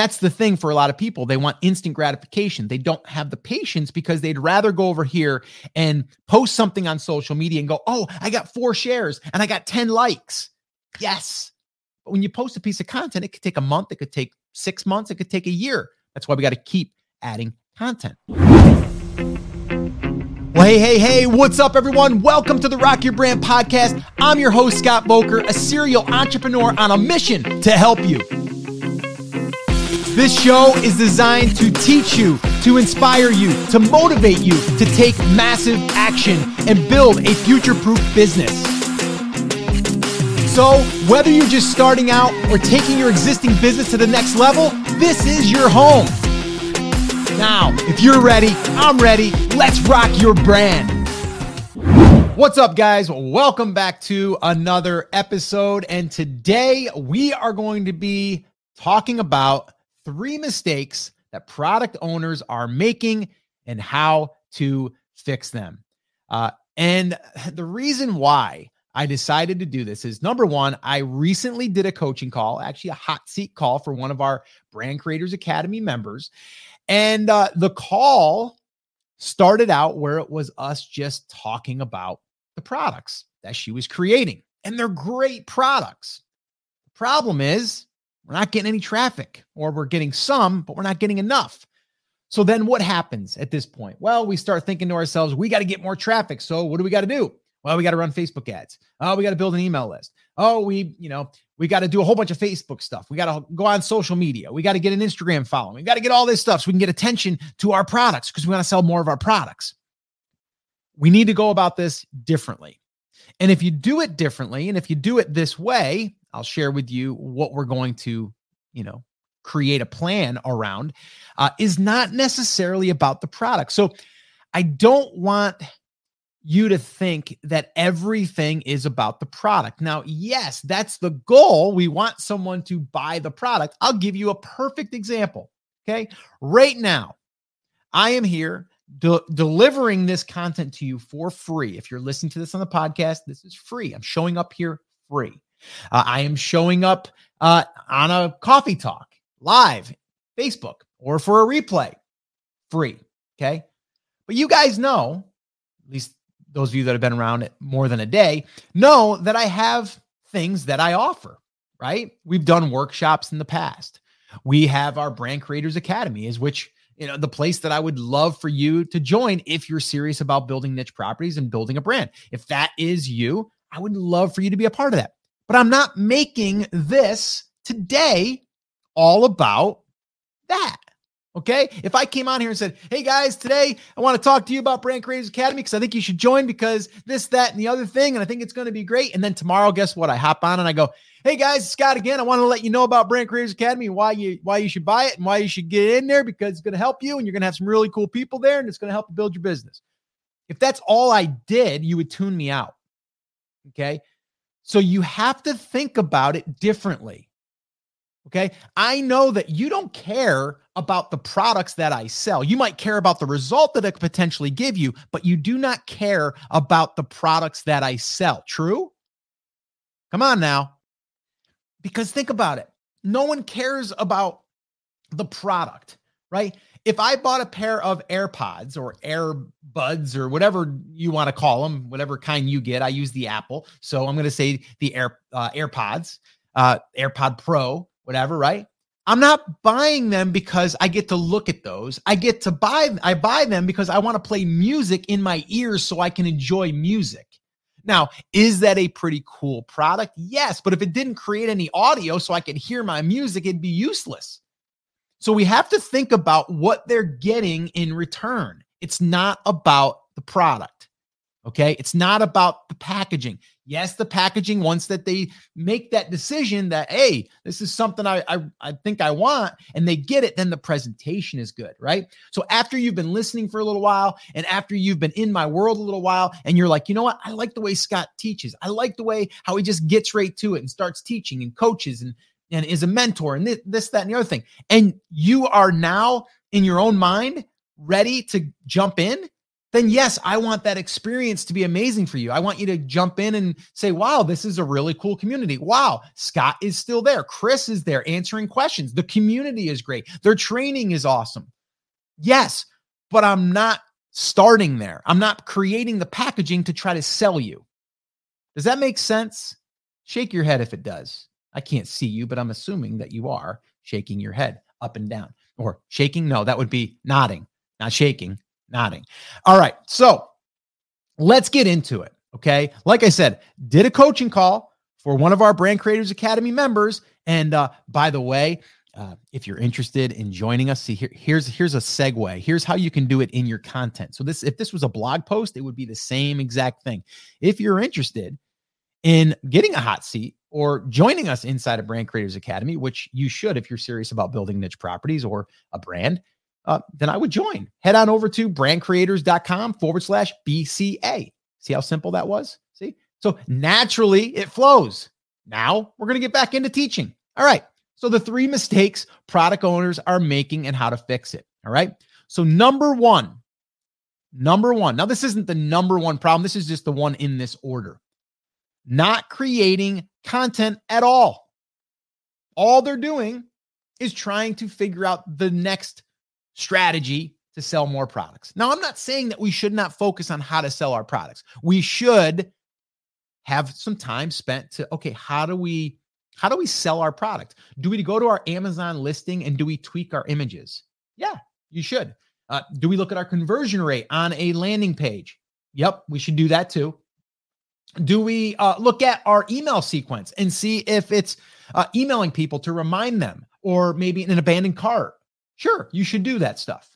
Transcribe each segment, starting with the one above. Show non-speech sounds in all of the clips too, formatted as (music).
That's the thing for a lot of people. They want instant gratification. They don't have the patience because they'd rather go over here and post something on social media and go, Oh, I got four shares and I got 10 likes. Yes. But when you post a piece of content, it could take a month, it could take six months, it could take a year. That's why we got to keep adding content. Well, hey, hey, hey, what's up, everyone? Welcome to the Rock Your Brand podcast. I'm your host, Scott Voelker, a serial entrepreneur on a mission to help you. This show is designed to teach you, to inspire you, to motivate you to take massive action and build a future proof business. So, whether you're just starting out or taking your existing business to the next level, this is your home. Now, if you're ready, I'm ready. Let's rock your brand. What's up, guys? Welcome back to another episode. And today we are going to be talking about three mistakes that product owners are making and how to fix them. Uh, and (laughs) the reason why I decided to do this is number one, I recently did a coaching call, actually a hot seat call for one of our Brand Creators Academy members. And uh, the call started out where it was us just talking about the products that she was creating. And they're great products. The problem is, we're not getting any traffic, or we're getting some, but we're not getting enough. So then what happens at this point? Well, we start thinking to ourselves, we got to get more traffic. So what do we got to do? Well, we got to run Facebook ads. Oh, we got to build an email list. Oh, we, you know, we got to do a whole bunch of Facebook stuff. We got to go on social media. We got to get an Instagram following. We got to get all this stuff so we can get attention to our products because we want to sell more of our products. We need to go about this differently. And if you do it differently, and if you do it this way, I'll share with you what we're going to, you know, create a plan around, uh, is not necessarily about the product. So I don't want you to think that everything is about the product. Now, yes, that's the goal. We want someone to buy the product. I'll give you a perfect example. Okay. Right now, I am here de- delivering this content to you for free. If you're listening to this on the podcast, this is free. I'm showing up here free. Uh, I am showing up uh, on a coffee talk live, Facebook, or for a replay free. Okay. But you guys know, at least those of you that have been around more than a day, know that I have things that I offer, right? We've done workshops in the past. We have our Brand Creators Academy, is which you know the place that I would love for you to join if you're serious about building niche properties and building a brand. If that is you, I would love for you to be a part of that. But I'm not making this today all about that. Okay. If I came on here and said, Hey guys, today I want to talk to you about Brand Creators Academy because I think you should join because this, that, and the other thing. And I think it's going to be great. And then tomorrow, guess what? I hop on and I go, Hey guys, Scott again. I want to let you know about Brand Creators Academy, why you why you should buy it and why you should get in there because it's going to help you and you're going to have some really cool people there and it's going to help you build your business. If that's all I did, you would tune me out. Okay. So you have to think about it differently. Okay. I know that you don't care about the products that I sell. You might care about the result that it could potentially give you, but you do not care about the products that I sell. True? Come on now. Because think about it. No one cares about the product, right? If I bought a pair of AirPods or AirBuds or whatever you want to call them, whatever kind you get, I use the Apple, so I'm going to say the Air uh, AirPods, uh, AirPod Pro, whatever, right? I'm not buying them because I get to look at those. I get to buy I buy them because I want to play music in my ears so I can enjoy music. Now, is that a pretty cool product? Yes, but if it didn't create any audio so I could hear my music, it'd be useless. So we have to think about what they're getting in return. It's not about the product. Okay. It's not about the packaging. Yes, the packaging, once that they make that decision that, hey, this is something I, I, I think I want, and they get it, then the presentation is good, right? So after you've been listening for a little while and after you've been in my world a little while, and you're like, you know what? I like the way Scott teaches. I like the way how he just gets right to it and starts teaching and coaches and and is a mentor and this, this, that, and the other thing. And you are now in your own mind ready to jump in. then yes, I want that experience to be amazing for you. I want you to jump in and say, wow, this is a really cool community. Wow, Scott is still there. Chris is there answering questions. The community is great. Their training is awesome. Yes, but I'm not starting there. I'm not creating the packaging to try to sell you. Does that make sense? Shake your head if it does. I can't see you, but I'm assuming that you are shaking your head up and down or shaking. No, that would be nodding, not shaking nodding. All right. So let's get into it. Okay. Like I said, did a coaching call for one of our Brand Creators Academy members. And uh, by the way, uh, if you're interested in joining us, see here, here's here's a segue. Here's how you can do it in your content. So this, if this was a blog post, it would be the same exact thing. If you're interested in getting a hot seat or joining us inside of Brand Creators Academy, which you should if you're serious about building niche properties or a brand, uh, then I would join. Head on over to brandcreators.com forward slash BCA. See how simple that was? See? So naturally it flows. Now we're going to get back into teaching. All right. So the three mistakes product owners are making and how to fix it. All right. So number one, number one. Now, this isn't the number one problem. This is just the one in this order. Not creating content at all. All they're doing is trying to figure out the next strategy to sell more products. Now, I'm not saying that we should not focus on how to sell our products. We should have some time spent to okay, how do we how do we sell our product? Do we go to our Amazon listing and do we tweak our images? Yeah, you should. Uh, do we look at our conversion rate on a landing page? Yep, we should do that too. Do we uh, look at our email sequence and see if it's uh, emailing people to remind them, or maybe an abandoned cart Sure, you should do that stuff.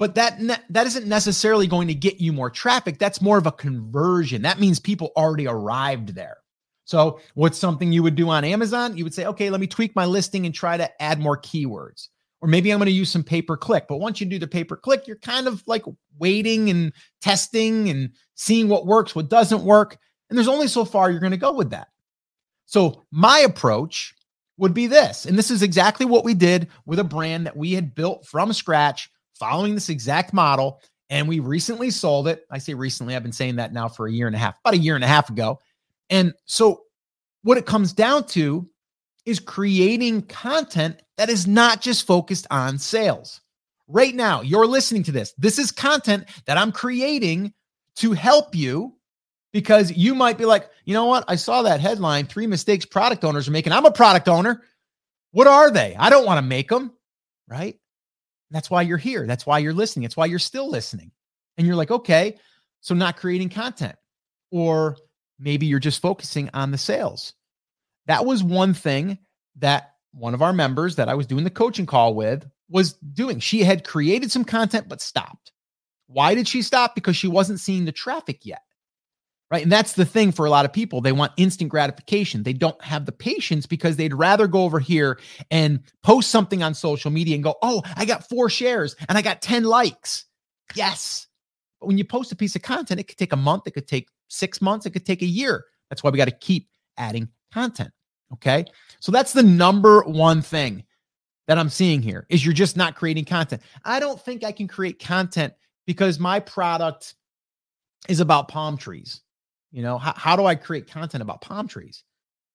But that ne- that isn't necessarily going to get you more traffic. That's more of a conversion. That means people already arrived there. So, what's something you would do on Amazon? You would say, "Okay, let me tweak my listing and try to add more keywords." Or maybe I'm going to use some pay per click. But once you do the pay per click, you're kind of like waiting and testing and seeing what works, what doesn't work. And there's only so far you're going to go with that. So, my approach would be this. And this is exactly what we did with a brand that we had built from scratch, following this exact model. And we recently sold it. I say recently, I've been saying that now for a year and a half, about a year and a half ago. And so, what it comes down to is creating content that is not just focused on sales. Right now, you're listening to this. This is content that I'm creating to help you because you might be like, you know what? I saw that headline three mistakes product owners are making. I'm a product owner. What are they? I don't want to make them. Right. That's why you're here. That's why you're listening. It's why you're still listening. And you're like, okay, so not creating content. Or maybe you're just focusing on the sales. That was one thing that one of our members that I was doing the coaching call with was doing. She had created some content, but stopped. Why did she stop? Because she wasn't seeing the traffic yet right? And that's the thing for a lot of people. They want instant gratification. They don't have the patience because they'd rather go over here and post something on social media and go, oh, I got four shares and I got 10 likes. Yes. But when you post a piece of content, it could take a month, it could take six months, it could take a year. That's why we got to keep adding content. Okay. So that's the number one thing that I'm seeing here is you're just not creating content. I don't think I can create content because my product is about palm trees. You know, how, how do I create content about palm trees?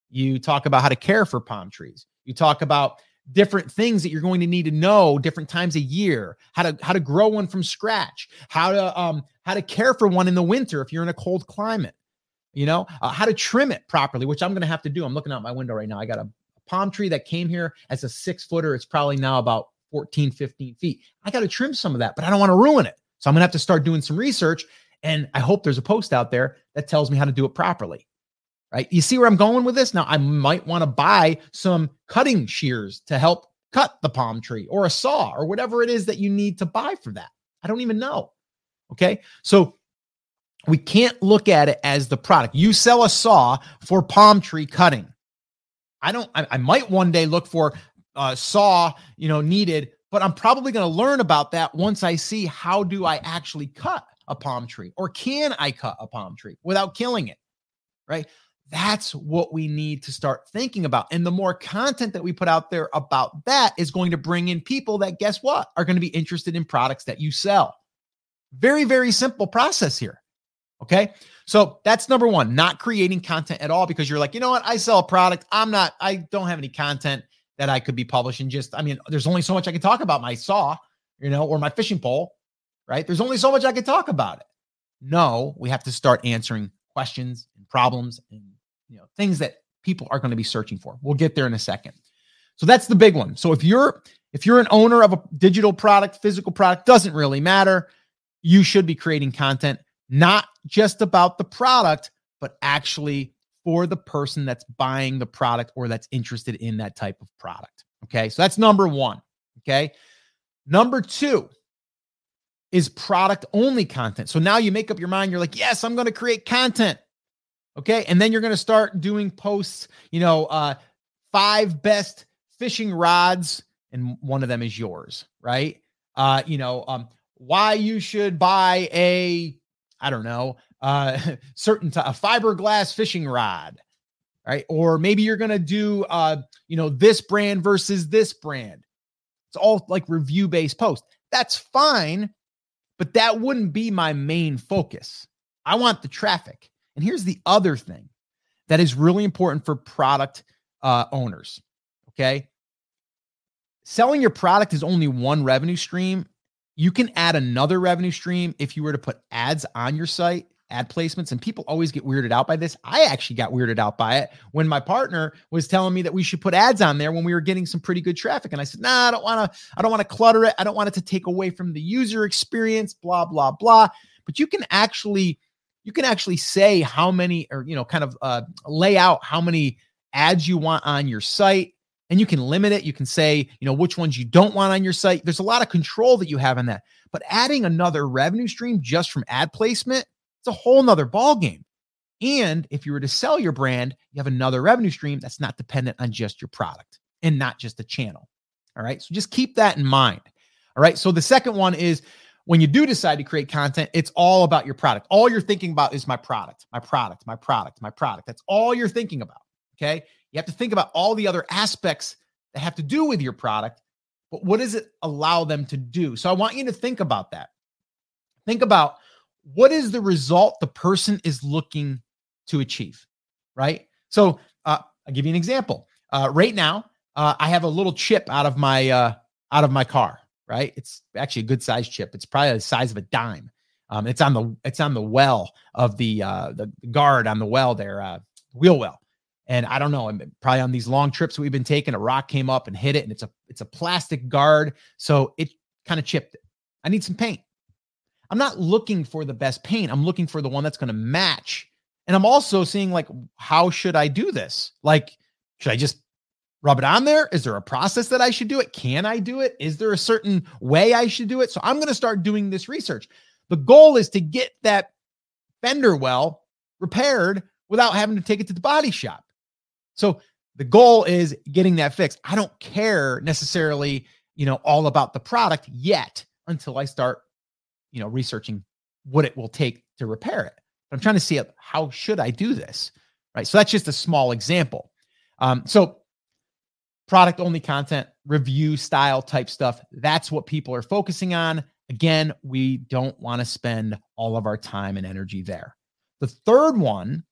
You talk about how to care for palm trees. You talk about different things that you're going to need to know different times a year how to how to grow one from scratch how to um how to care for one in the winter if you're in a cold climate you know uh, how to trim it properly which i'm going to have to do i'm looking out my window right now i got a palm tree that came here as a six footer it's probably now about 14 15 feet i got to trim some of that but i don't want to ruin it so i'm going to have to start doing some research and I hope there's a post out there that tells me how to do it properly. Right. You see where I'm going with this? Now, I might want to buy some cutting shears to help cut the palm tree or a saw or whatever it is that you need to buy for that. I don't even know. Okay. So we can't look at it as the product. You sell a saw for palm tree cutting. I don't, I, I might one day look for a saw, you know, needed, but I'm probably going to learn about that once I see how do I actually cut a palm tree or can I cut a palm tree without killing it? Right? That's what we need to start thinking about. And the more content that we put out there about that is going to bring in people that, guess what, are going to be interested in products that you sell. Very, very simple process here. Okay. So that's number one, not creating content at all because you're like, you know what? I sell a product. I'm not, I don't have any content that I could be publishing. Just, I mean, there's only so much I can talk about my saw, you know, or my fishing pole, right? There's only so much I can talk about it. No, we have to start answering questions and problems and, you know, things that people are going to be searching for. We'll get there in a second. So that's the big one. So if you're, if you're an owner of a digital product, physical product, doesn't really matter. You should be creating content not just about the product, but actually for the person that's buying the product or that's interested in that type of product. Okay. So that's number one. Okay. Number two is product only content. So now you make up your mind. You're like, yes, I'm going to create content. Okay. And then you're going to start doing posts, you know, uh, five best fishing rods, and one of them is yours, right? Uh, you know, um, why you should buy a I don't know, uh, (laughs) certain t- a fiberglass fishing rod, right? Or maybe you're gonna do, uh, you know, this brand versus this brand. It's all like review based post. That's fine, but that wouldn't be my main focus. I want the traffic. And here's the other thing that is really important for product uh, owners. Okay. Selling your product is only one revenue stream you can add another revenue stream if you were to put ads on your site, ad placements, and people always get weirded out by this. I actually got weirded out by it when my partner was telling me that we should put ads on there when we were getting some pretty good traffic. And I said, nah, I don't want to, I don't want to clutter it. I don't want it to take away from the user experience, blah, blah, blah. But you can actually, you can actually say how many or you know, kind of uh, lay out how many ads you want on your site and you can limit it. You can say, you know, which ones you don't want on your site. There's a lot of control that you have in that. But adding another revenue stream just from ad placement, it's a whole nother ball game. And if you were to sell your brand, you have another revenue stream that's not dependent on just your product and not just the channel. All right. So just keep that in mind. All right. So the second one is when you do decide to create content, it's all about your product. All you're thinking about is my product, my product, my product, my product. That's all you're thinking about. Okay. You have to think about all the other aspects that have to do with your product, but what does it allow them to do? So I want you to think about that. Think about what is the result the person is looking to achieve, right? So uh, I'll give you an example. Uh, right now, uh, I have a little chip out of my uh, out of my car. Right, it's actually a good size chip. It's probably the size of a dime. Um, it's on the it's on the well of the uh, the guard on the well there, uh, wheel well. And I don't know, probably on these long trips we've been taking, a rock came up and hit it, and it's a it's a plastic guard, so it kind of chipped it. I need some paint. I'm not looking for the best paint. I'm looking for the one that's going to match. And I'm also seeing like, how should I do this? Like, should I just rub it on there? Is there a process that I should do it? Can I do it? Is there a certain way I should do it? So I'm going to start doing this research. The goal is to get that fender well repaired without having to take it to the body shop. So the goal is getting that fixed. I don't care necessarily, you know, all about the product yet until I start, you know, researching what it will take to repair it. But I'm trying to see how should I do this, right? So that's just a small example. Um, so product only content, review style type stuff. That's what people are focusing on. Again, we don't want to spend all of our time and energy there. The third one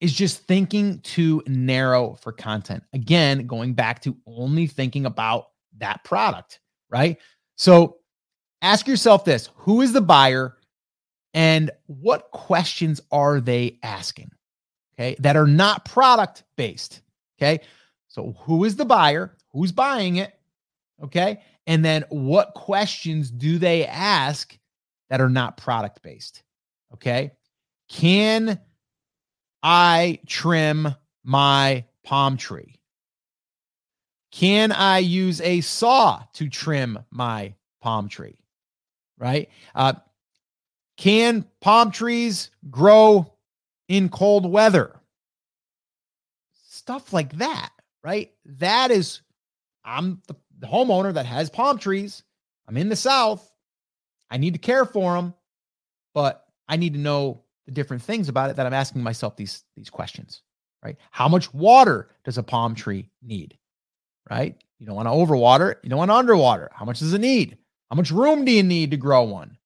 is just thinking too narrow for content. Again, going back to only thinking about that product, right? So ask yourself this who is the buyer and what questions are they asking? Okay, that are not product based. Okay, so who is the buyer? Who's buying it? Okay, and then what questions do they ask that are not product based? Okay, can I trim my palm tree? Can I use a saw to trim my palm tree? Right? Uh, can palm trees grow in cold weather? Stuff like that, right? That is, I'm the, the homeowner that has palm trees. I'm in the South. I need to care for them, but I need to know the different things about it that I'm asking myself these these questions, right? How much water does a palm tree need? Right? You don't want to overwater you don't want to underwater. How much does it need? How much room do you need to grow one?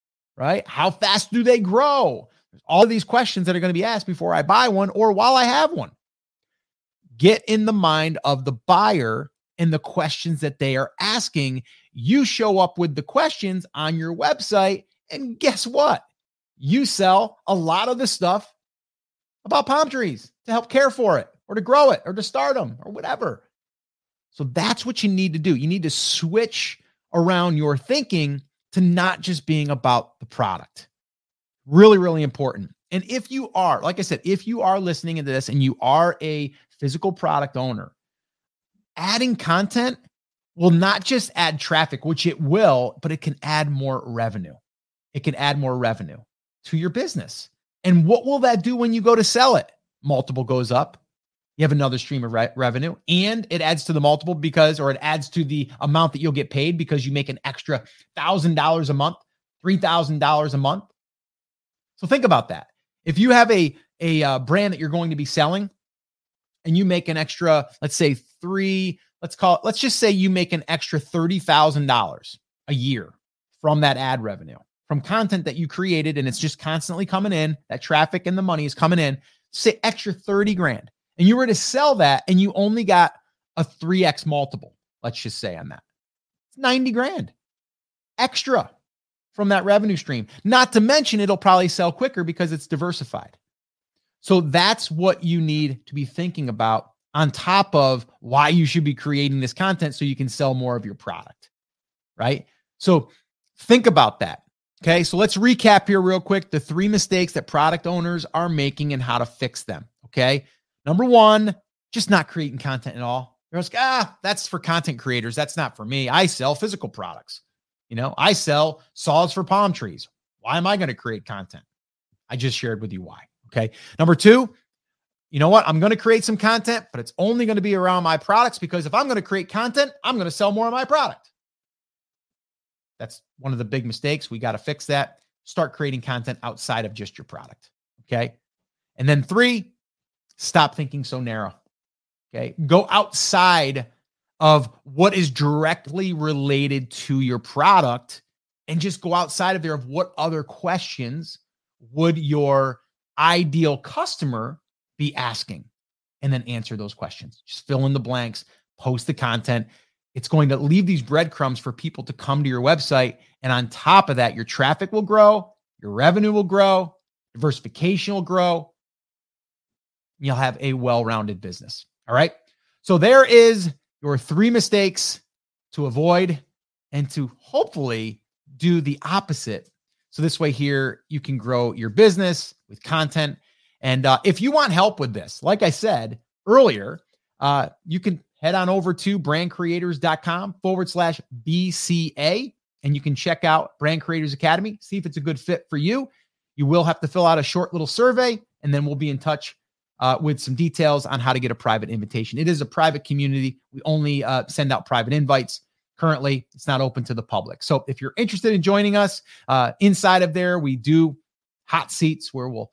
right? How fast do they grow? There's All these questions that are going to be asked before I buy one or while I have one. Get in the mind of the buyer and the questions that they are asking. You show up with the questions on your website, and guess what? You sell a lot of the stuff about palm trees to help care for it or to grow it or to start them or whatever. So that's what you need to do. You need to switch around your thinking to not just being about the product. Really, really important. And if you are, like I said, if you are listening to this and you are a physical product owner, adding content will not just add traffic, which it will, but it can add more revenue. It can add more revenue to your business. And what will that do when you go to sell it? Multiple goes up. You have another stream of re- revenue and it adds to the multiple because, or it adds to the amount that you'll get paid because you make an extra thousand dollars a month, $3,000 a month. So think about that. If you have a, a uh, brand that you're going to be selling and you make an extra, let's say three, let's call it, let's just say you make an extra $30,000 a year from that ad revenue, from content that you created and it's just constantly coming in, that traffic and the money is coming in, say extra 30 grand. And you were to sell that and you only got a 3x multiple, let's just say on that. It's 90 grand extra from that revenue stream. Not to mention it'll probably sell quicker because it's diversified. So that's what you need to be thinking about on top of why you should be creating this content so you can sell more of your product. Right? So think about that. Okay. So let's recap here real quick the three mistakes that product owners are making and how to fix them. Okay. Number one, just not creating content at all. You're like, ah, that's for content creators. That's not for me. I sell physical products. You know, I sell saws for palm trees. Why am I going to create content? I just shared with you why. Okay. Number two, you know what? I'm going to create some content, but it's only going to be around my products because if I'm going to create content, I'm going to sell more of my product. That's one of the big mistakes. We got to fix that. Start creating content outside of just your product. Okay. And then three, stop thinking so narrow. Okay. Go outside of what is directly related to your product and just go outside of there of what other questions would your ideal customer be asking and then answer those questions. Just fill in the blanks, post the content. It's going to leave these breadcrumbs for people to come to your website. And on top of that, your traffic will grow, your revenue will grow, diversification will grow. You'll have a well rounded business. All right. So there is your three mistakes to avoid and to hopefully do the opposite. So this way here you can grow your business with content. And uh, if you want help with this, like I said earlier, uh, you can head on over to brandcreators.com forward slash BCA and you can check out Brand Creators Academy, see if it's a good fit for you. You will have to fill out a short little survey and then we'll be in touch uh, with some details on how to get a private invitation. It is a private community. We only uh, send out private invites. Currently, it's not open to the public. So if you're interested in joining us uh, inside of there, we do hot seats where we'll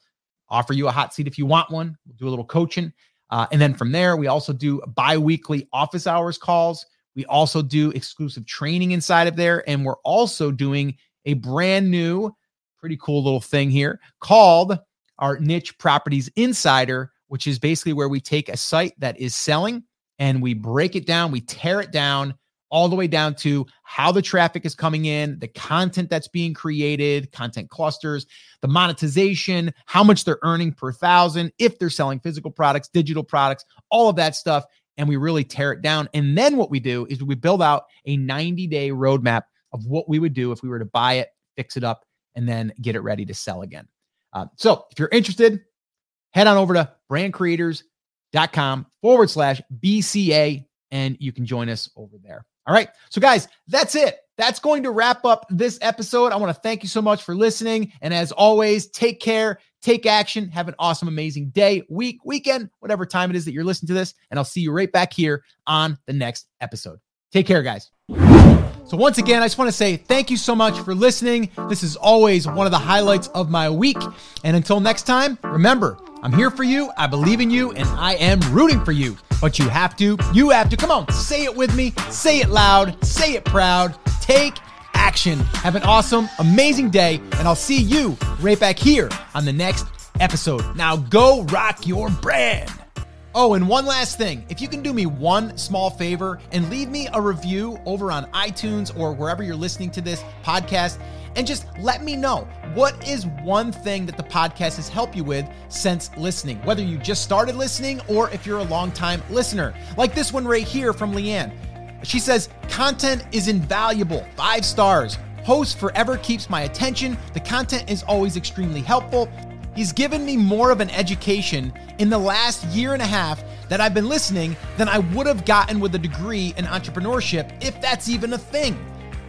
offer you a hot seat if you want one. We'll do a little coaching. Uh, and then from there, we also do bi weekly office hours calls. We also do exclusive training inside of there. And we're also doing a brand new, pretty cool little thing here called our Niche Properties Insider, which is basically where we take a site that is selling and we break it down, we tear it down all the way down to how the traffic is coming in, the content that's being created, content clusters, the monetization, how much they're earning per thousand, if they're selling physical products, digital products, all of that stuff. And we really tear it down. And then what we do is we build out a 90 day roadmap of what we would do if we were to buy it, fix it up, and then get it ready to sell again. Uh, so if you're interested, head on over to brandcreators.com forward slash BCA and you can join us over there. All right. So, guys, that's it. That's going to wrap up this episode. I want to thank you so much for listening. And as always, take care, take action, have an awesome, amazing day, week, weekend, whatever time it is that you're listening to this. And I'll see you right back here on the next episode. Take care, guys. So, once again, I just want to say thank you so much for listening. This is always one of the highlights of my week. And until next time, remember, I'm here for you, I believe in you, and I am rooting for you. But you have to, you have to, come on, say it with me, say it loud, say it proud, take action. Have an awesome, amazing day, and I'll see you right back here on the next episode. Now go rock your brand. Oh, and one last thing. If you can do me one small favor and leave me a review over on iTunes or wherever you're listening to this podcast, and just let me know what is one thing that the podcast has helped you with since listening, whether you just started listening or if you're a long time listener. Like this one right here from Leanne. She says, Content is invaluable, five stars. Host forever keeps my attention. The content is always extremely helpful. He's given me more of an education in the last year and a half that I've been listening than I would have gotten with a degree in entrepreneurship, if that's even a thing.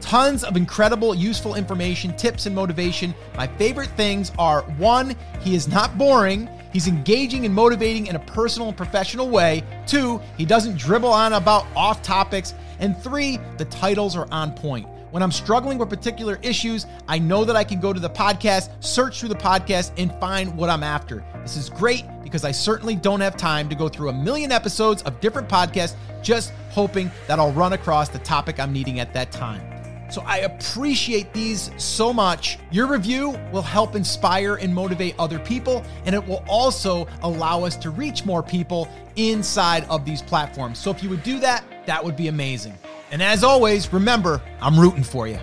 Tons of incredible, useful information, tips, and motivation. My favorite things are one, he is not boring. He's engaging and motivating in a personal and professional way. Two, he doesn't dribble on about off topics. And three, the titles are on point. When I'm struggling with particular issues, I know that I can go to the podcast, search through the podcast, and find what I'm after. This is great because I certainly don't have time to go through a million episodes of different podcasts just hoping that I'll run across the topic I'm needing at that time. So I appreciate these so much. Your review will help inspire and motivate other people, and it will also allow us to reach more people inside of these platforms. So if you would do that, that would be amazing. And as always, remember, I'm rooting for you.